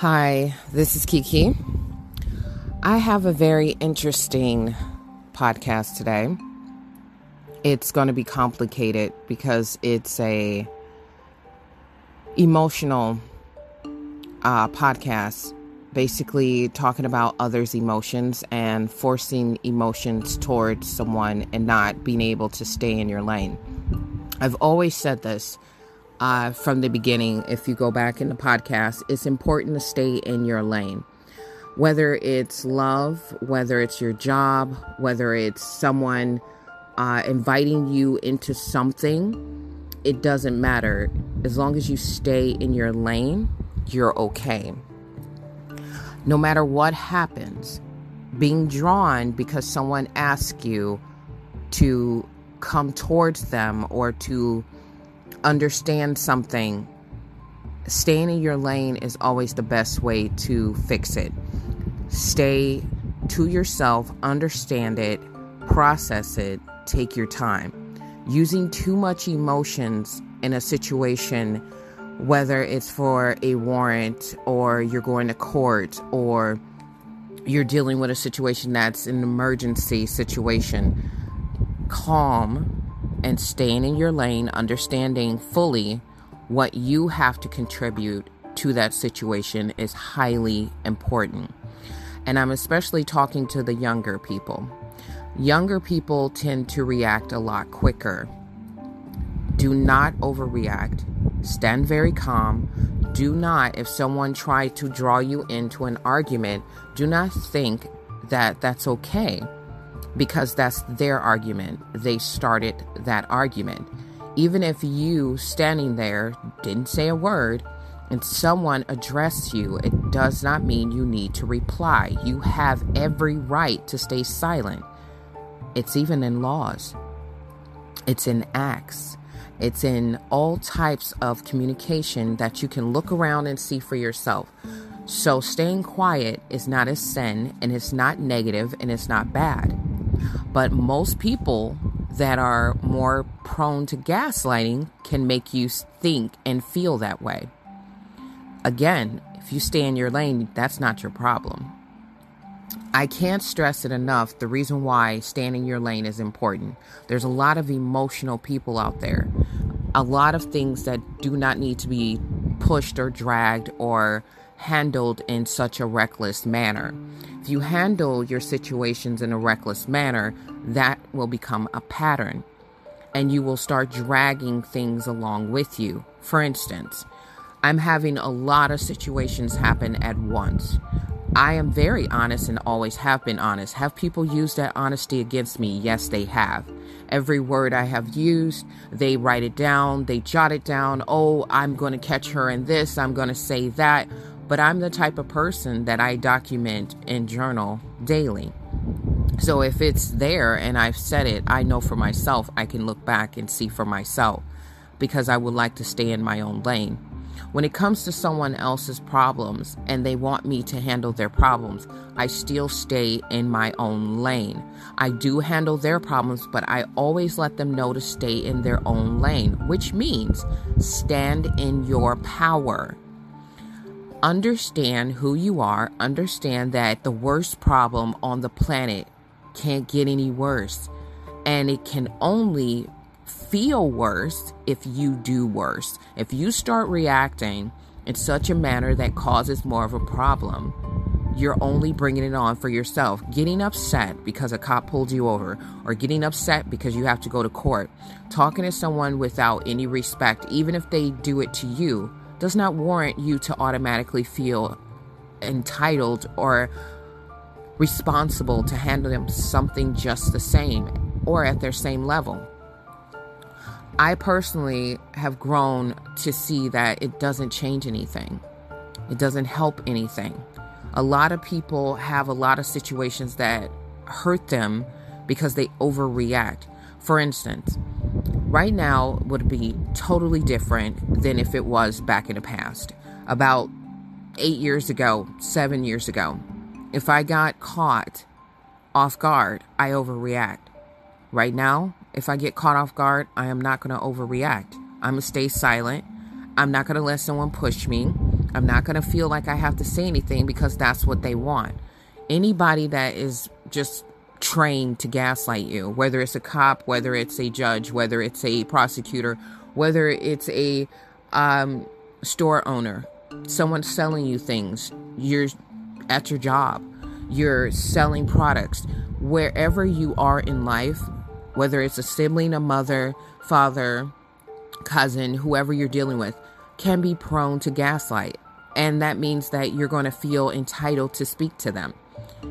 Hi, this is Kiki. I have a very interesting podcast today. It's going to be complicated because it's a emotional uh, podcast, basically talking about others' emotions and forcing emotions towards someone and not being able to stay in your lane. I've always said this uh, from the beginning, if you go back in the podcast, it's important to stay in your lane. Whether it's love, whether it's your job, whether it's someone uh, inviting you into something, it doesn't matter. As long as you stay in your lane, you're okay. No matter what happens, being drawn because someone asks you to come towards them or to understand something, staying in your lane is always the best way to fix it. Stay to yourself, understand it, process it, take your time. Using too much emotions in a situation, whether it's for a warrant or you're going to court or you're dealing with a situation that's an emergency situation, calm and staying in your lane, understanding fully what you have to contribute to that situation is highly important. And I'm especially talking to the younger people. Younger people tend to react a lot quicker. Do not overreact. Stand very calm. Do not, if someone tries to draw you into an argument, do not think that that's okay because that's their argument. They started that argument. Even if you standing there didn't say a word and someone addressed you, it does not mean you need to reply. You have every right to stay silent. It's even in laws, it's in acts, it's in all types of communication that you can look around and see for yourself. So, staying quiet is not a sin and it's not negative and it's not bad. But most people that are more prone to gaslighting can make you think and feel that way. Again, if you stay in your lane, that's not your problem. I can't stress it enough the reason why standing your lane is important. There's a lot of emotional people out there, a lot of things that do not need to be pushed or dragged or handled in such a reckless manner. If you handle your situations in a reckless manner, that will become a pattern and you will start dragging things along with you. For instance, I'm having a lot of situations happen at once. I am very honest and always have been honest. Have people used that honesty against me? Yes, they have. Every word I have used, they write it down, they jot it down. Oh, I'm going to catch her in this, I'm going to say that but I'm the type of person that I document and journal daily. So if it's there and I've said it, I know for myself, I can look back and see for myself because I would like to stay in my own lane. When it comes to someone else's problems and they want me to handle their problems, I still stay in my own lane. I do handle their problems, but I always let them know to stay in their own lane, which means stand in your power understand who you are, understand that the worst problem on the planet can't get any worse. And it can only feel worse if you do worse. If you start reacting in such a manner that causes more of a problem, you're only bringing it on for yourself. Getting upset because a cop pulled you over, or getting upset because you have to go to court, talking to someone without any respect, even if they do it to you, does not warrant you to automatically feel entitled or responsible to handle them something just the same or at their same level. I personally have grown to see that it doesn't change anything. It doesn't help anything. A lot of people have a lot of situations that hurt them because they overreact. For instance, right now would be totally different than if it was back in the past. About eight years ago, seven years ago, if I got caught off guard, I overreact. Right now, if I get caught off guard, I am not going to overreact. I'm going to stay silent. I'm not going to let someone push me. I'm not going to feel like I have to say anything because that's what they want. Anybody that is just trained to gaslight you, whether it's a cop, whether it's a judge, whether it's a prosecutor, whether it's a um, store owner, someone selling you things, you're at your job, you're selling products, wherever you are in life, whether it's a sibling, a mother, father, cousin, whoever you're dealing with, can be prone to gaslight. And that means that you're going to feel entitled to speak to them.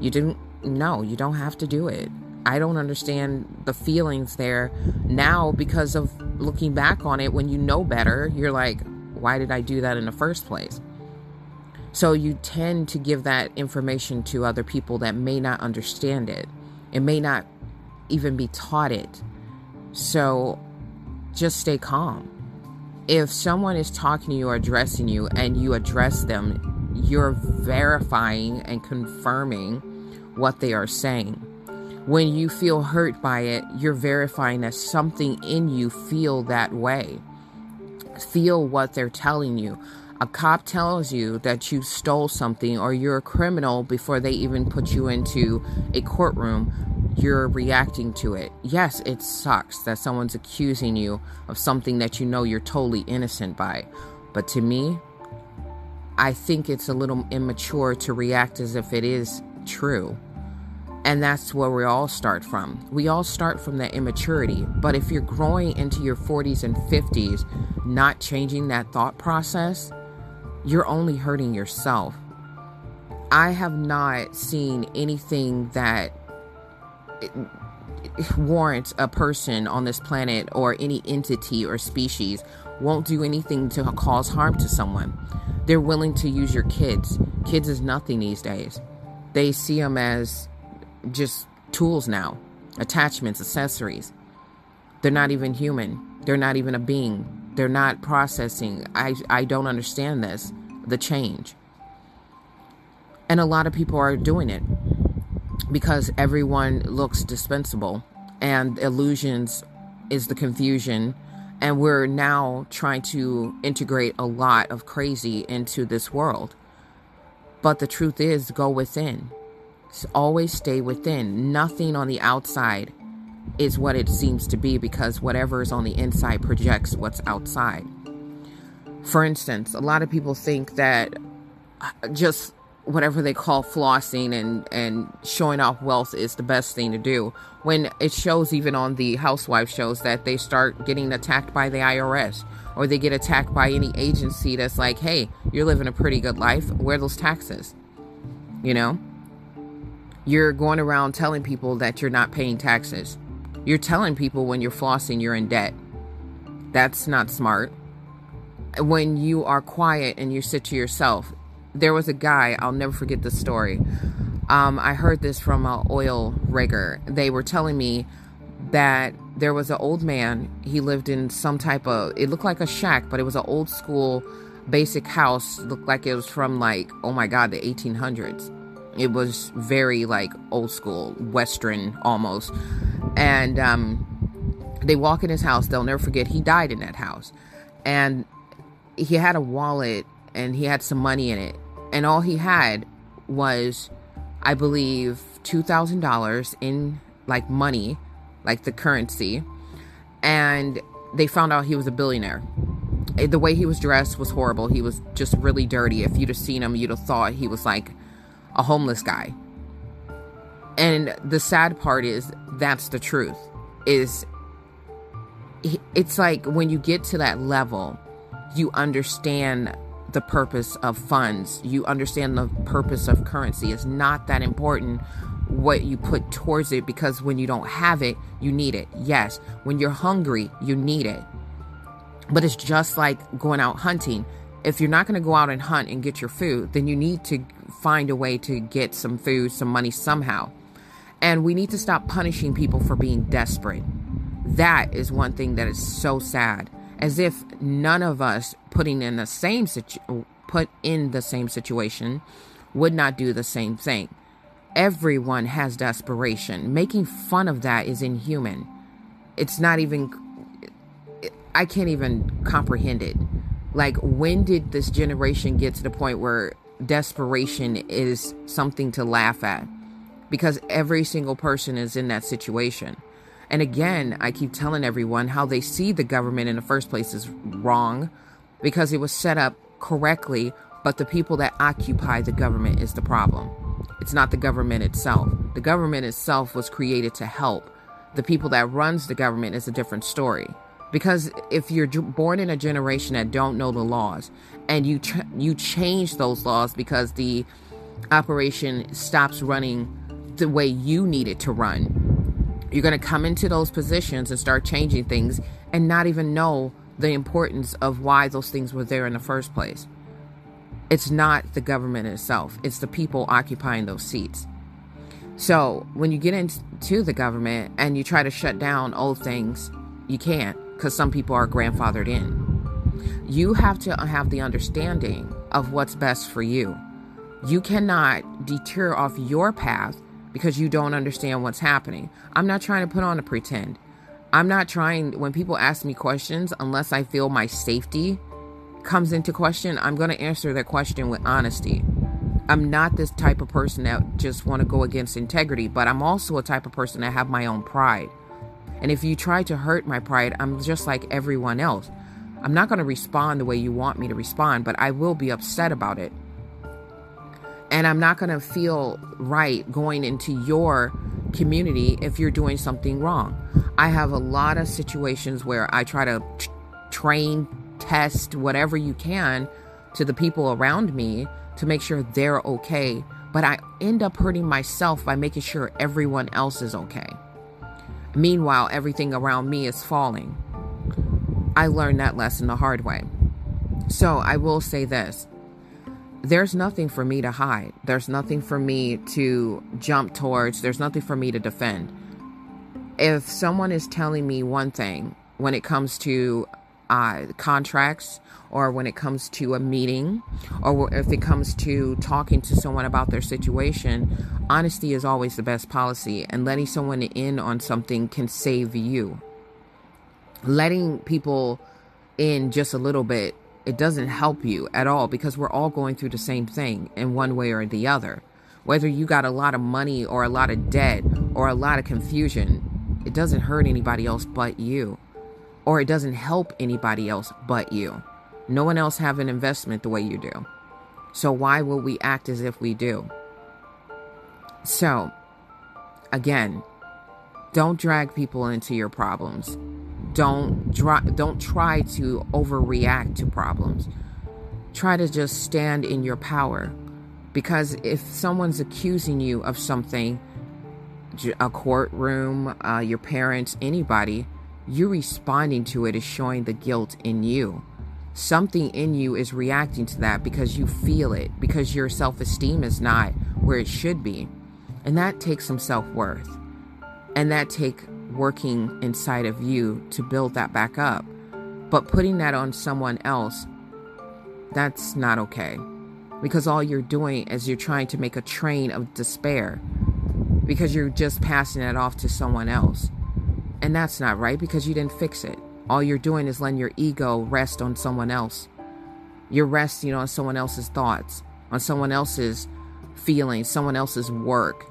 You didn't, no, you don't have to do it. I don't understand the feelings there now because of looking back on it when you know better. You're like, why did I do that in the first place? So you tend to give that information to other people that may not understand it. It may not even be taught it. So just stay calm. If someone is talking to you or addressing you and you address them, you're verifying and confirming what they are saying. When you feel hurt by it, you're verifying that something in you feel that way. Feel what they're telling you. A cop tells you that you stole something or you're a criminal before they even put you into a courtroom you're reacting to it. Yes, it sucks that someone's accusing you of something that you know you're totally innocent by. But to me, I think it's a little immature to react as if it is true. And that's where we all start from. We all start from that immaturity. But if you're growing into your 40s and 50s, not changing that thought process, you're only hurting yourself. I have not seen anything that warrants a person on this planet or any entity or species won't do anything to cause harm to someone. They're willing to use your kids. Kids is nothing these days. They see them as just tools now, attachments, accessories. They're not even human. They're not even a being. They're not processing. I, I don't understand this, the change. And a lot of people are doing it because everyone looks dispensable and illusions is the confusion and we're now trying to integrate a lot of crazy into this world but the truth is go within. Always stay within. Nothing on the outside is what it seems to be because whatever is on the inside projects what's outside. For instance a lot of people think that uh, just whatever they call flossing and and showing off wealth is the best thing to do. When it shows even on the housewife shows that they start getting attacked by the IRS or they get attacked by any agency that's like hey you're living a pretty good life. Where those taxes? You know? You're going around telling people that you're not paying taxes. You're telling people when you're flossing you're in debt. That's not smart. When you are quiet and you sit to yourself there was a guy, I'll never forget this story. Um, I heard this from an oil rigger. They were telling me that there was an old man. He lived in some type of, it looked like a shack, but it was an old school basic house. Looked like it was from like, oh my God, the 1800s. It was very like old school, Western almost. And um, they walk in his house. They'll never forget, he died in that house. And he had a wallet and he had some money in it. And all he had was, I believe, $2,000 in like money, like the currency. And they found out he was a billionaire. Eh, the way he was dressed was horrible. He was just really dirty. If you'd have seen him, you'd have thought he was like a homeless guy. And the sad part is that's the truth. Is it's like when you get to that level, you understand the purpose of funds. You understand the purpose of currency. It's not that important what you put towards it because when you don't have it, you need it. Yes, when you're hungry, you need it. But it's just like going out hunting. If you're not going to go out and hunt and get your food, then you need to find a way to get some food, some money somehow. And we need to stop punishing people for being desperate. That is one thing that is so sad as if none of us putting in the same situ- put in the same situation would not do the same thing. Everyone has desperation. Making fun of that is inhuman. It's not even I can't even comprehend it. Like, when did this generation get to the point where desperation is something to laugh at? Because every single person is in that situation. And again, I keep telling everyone how they see the government in the first place is wrong because it was set up correctly, but the people that occupy the government is the problem. It's not the government itself. The government itself was created to help. The people that runs the government is a different story. Because if you're born in a generation that don't know the laws and you ch- you change those laws because the operation stops running the way you need it to run, you're going to come into those positions and start changing things and not even know the importance of why those things were there in the first place. It's not the government itself, it's the people occupying those seats. So when you get into the government and you try to shut down old things, you can't because some people are grandfathered in. You have to have the understanding of what's best for you. You cannot deter off your path because you don't understand what's happening. I'm not trying to put on a pretend. I'm not trying, when people ask me questions, unless I feel my safety comes into question, I'm going to answer that question with honesty. I'm not this type of person that just want to go against integrity, but I'm also a type of person that have my own pride. And if you try to hurt my pride, I'm just like everyone else. I'm not going to respond the way you want me to respond, but I will be upset about it. And I'm not going to feel right going into your community if you're doing something wrong. I have a lot of situations where I try to t- train, test whatever you can to the people around me to make sure they're okay. But I end up hurting myself by making sure everyone else is okay. Meanwhile, everything around me is falling. I learned that lesson the hard way. So I will say this there's nothing for me to hide. There's nothing for me to jump towards. There's nothing for me to defend. If someone is telling me one thing when it comes to uh, contracts or when it comes to a meeting or if it comes to talking to someone about their situation, honesty is always the best policy, and letting someone in on something can save you. Letting people in just a little bit it doesn't help you at all because we're all going through the same thing in one way or the other. Whether you got a lot of money or a lot of debt or a lot of confusion, it doesn't hurt anybody else but you. Or it doesn't help anybody else but you. No one else have an investment the way you do. So why will we act as if we do? So, again, don't drag people into your problems don't dry, don't try to overreact to problems. Try to just stand in your power. Because if someone's accusing you of something a courtroom uh, your parents anybody you responding to it is showing the guilt in you. Something in you is reacting to that because you feel it because your self-esteem is not where it should be. And that takes some self-worth. And that take working inside of you to build that back up. But putting that on someone else, that's not okay. Because all you're doing is you're trying to make a train of despair because you're just passing it off to someone else. And that's not right because you didn't fix it. All you're doing is letting your ego rest on someone else. You're resting on someone else's thoughts, on someone else's feelings, someone else's work.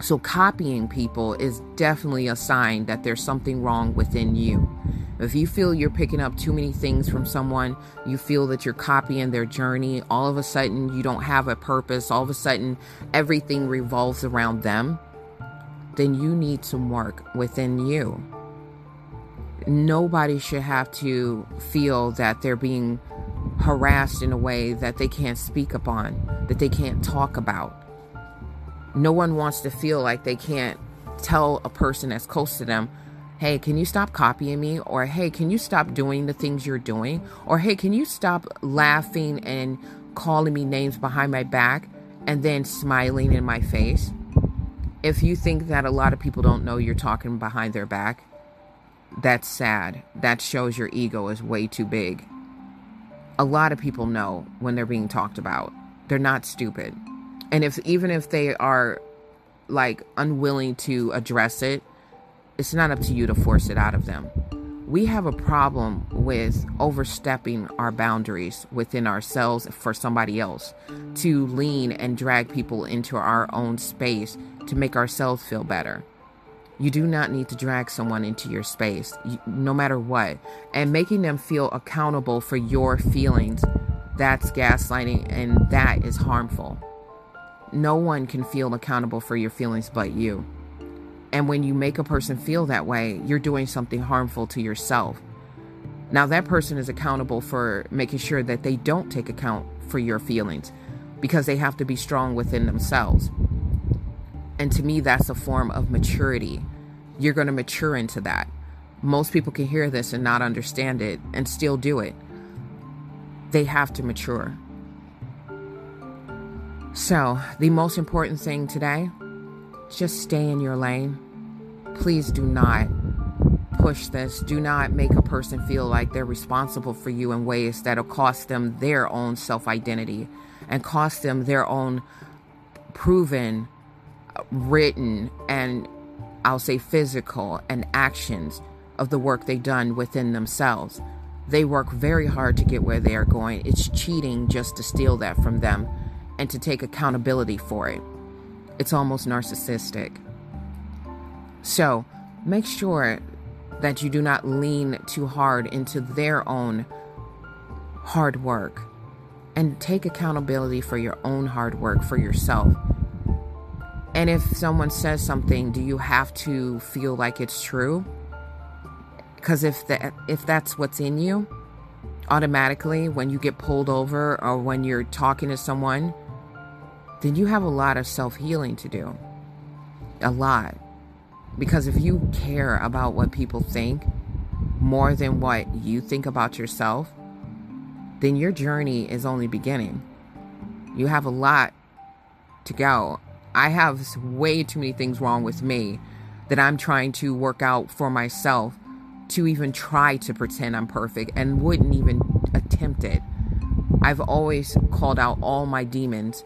So, copying people is definitely a sign that there's something wrong within you. If you feel you're picking up too many things from someone, you feel that you're copying their journey, all of a sudden you don't have a purpose, all of a sudden everything revolves around them, then you need some work within you. Nobody should have to feel that they're being harassed in a way that they can't speak upon, that they can't talk about no one wants to feel like they can't tell a person that's close to them, hey, can you stop copying me? Or hey, can you stop doing the things you're doing? Or hey, can you stop laughing and calling me names behind my back and then smiling in my face? If you think that a lot of people don't know you're talking behind their back, that's sad. That shows your ego is way too big. A lot of people know when they're being talked about. They're not stupid and if even if they are like unwilling to address it it's not up to you to force it out of them we have a problem with overstepping our boundaries within ourselves for somebody else, to lean and drag people into our own space to make ourselves feel better. You do not need to drag someone into your space, no matter what. And making them feel accountable for your feelings, that's gaslighting and that is harmful. No one can feel accountable for your feelings but you. And when you make a person feel that way, you're doing something harmful to yourself. Now, that person is accountable for making sure that they don't take account for your feelings because they have to be strong within themselves. And to me, that's a form of maturity. You're going to mature into that. Most people can hear this and not understand it and still do it. They have to mature. So, the most important thing today just stay in your lane. Please do not push this. Do not make a person feel like they're responsible for you in ways that'll cost them their own self identity and cost them their own proven, written, and I'll say physical and actions of the work they've done within themselves. They work very hard to get where they are going. It's cheating just to steal that from them and to take accountability for it it's almost narcissistic. So make sure that you do not lean too hard into their own hard work and take accountability for your own hard work for yourself. And if someone says something, do you have to feel like it's true? Because if that if that's what's in you, automatically when you get pulled over or when you're talking to someone, then you have a lot of self healing to do. A lot. Because if you care about what people think more than what you think about yourself, then your journey is only beginning. You have a lot to go. I have way too many things wrong with me that I'm trying to work out for myself to even try to pretend I'm perfect and wouldn't even attempt it. I've always called out all my demons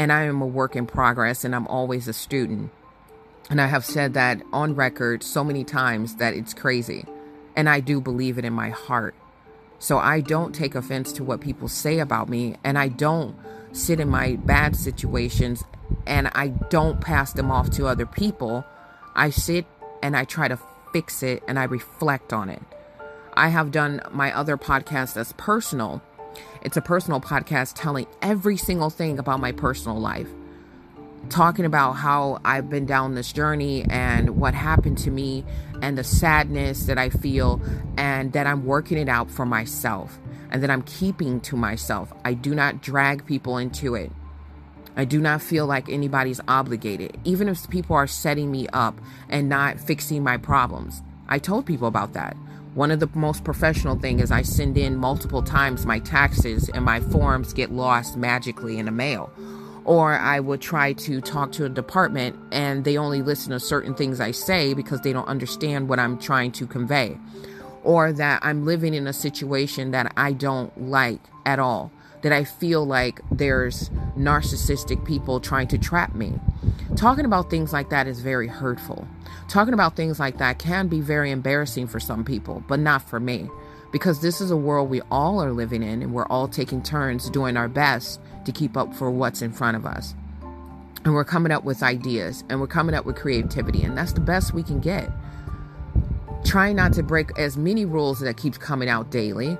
and I am a work in progress and I'm always a student. And I have said that on record so many times that it's crazy. And I do believe it in my heart. So I don't take offense to what people say about me. And I don't sit in my bad situations and I don't pass them off to other people. I sit and I try to fix it and I reflect on it. I have done my other podcast as personal it's a personal podcast telling every single thing about my personal life, talking about how I've been down this journey and what happened to me and the sadness that I feel, and that I'm working it out for myself and that I'm keeping to myself. I do not drag people into it. I do not feel like anybody's obligated, even if people are setting me up and not fixing my problems. I told people about that. One of the most professional thing is I send in multiple times my taxes and my forms get lost magically in the mail. Or I would try to talk to a department and they only listen to certain things I say because they don't understand what I'm trying to convey. Or that I'm living in a situation that I don't like at all. That I feel like there's narcissistic people trying to trap me. Talking about things like that is very hurtful. Talking about things like that can be very embarrassing for some people, but not for me. Because this is a world we all are living in, and we're all taking turns doing our best to keep up for what's in front of us. And we're coming up with ideas and we're coming up with creativity, and that's the best we can get. Trying not to break as many rules that keeps coming out daily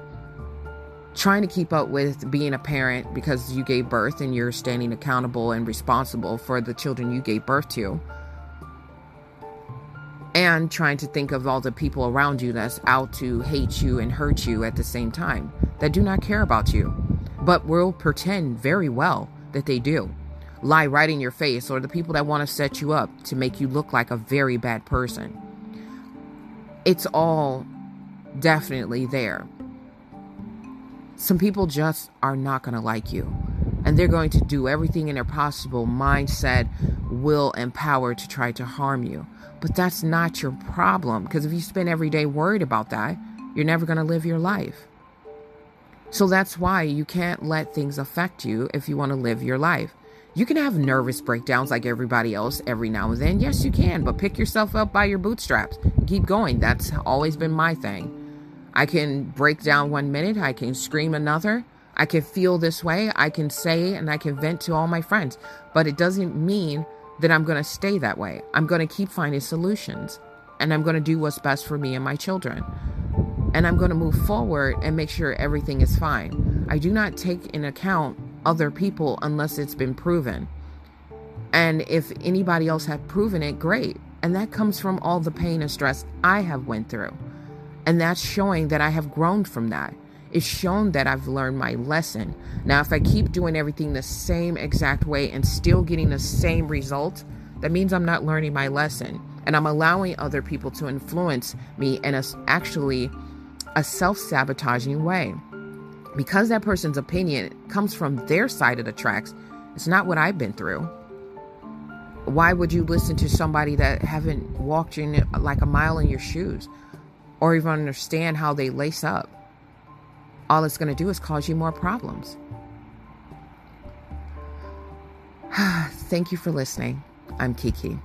trying to keep up with being a parent because you gave birth and you're standing accountable and responsible for the children you gave birth to. And trying to think of all the people around you that's out to hate you and hurt you at the same time, that do not care about you, but will pretend very well that they do. Lie right in your face, or the people that want to set you up to make you look like a very bad person. It's all definitely there some people just are not going to like you. And they're going to do everything in their possible mindset, will, and power to try to harm you. But that's not your problem because if you spend every day worried about that, you're never going to live your life. So that's why you can't let things affect you if you want to live your life. You can have nervous breakdowns like everybody else every now and then. Yes, you can, but pick yourself up by your bootstraps. Keep going. That's always been my thing. I can break down one minute, I can scream another. I can feel this way, I can say and I can vent to all my friends, but it doesn't mean that I'm going to stay that way. I'm going to keep finding solutions and I'm going to do what's best for me and my children. And I'm going to move forward and make sure everything is fine. I do not take in account other people unless it's been proven. And if anybody else had proven it, great. And that comes from all the pain and stress I have went through. And that's showing that I have grown from that. It's shown that I've learned my lesson. Now, if I keep doing everything the same exact way and still getting the same result, that means I'm not learning my lesson. And I'm allowing other people to influence me in a, actually a self sabotaging way. Because that person's opinion comes from their side of the tracks, it's not what I've been through. Why would you listen to somebody that haven't walked in like a mile in your shoes or even understand how they lace up? All it's going to do is cause you more problems. Thank you for listening. I'm Kiki.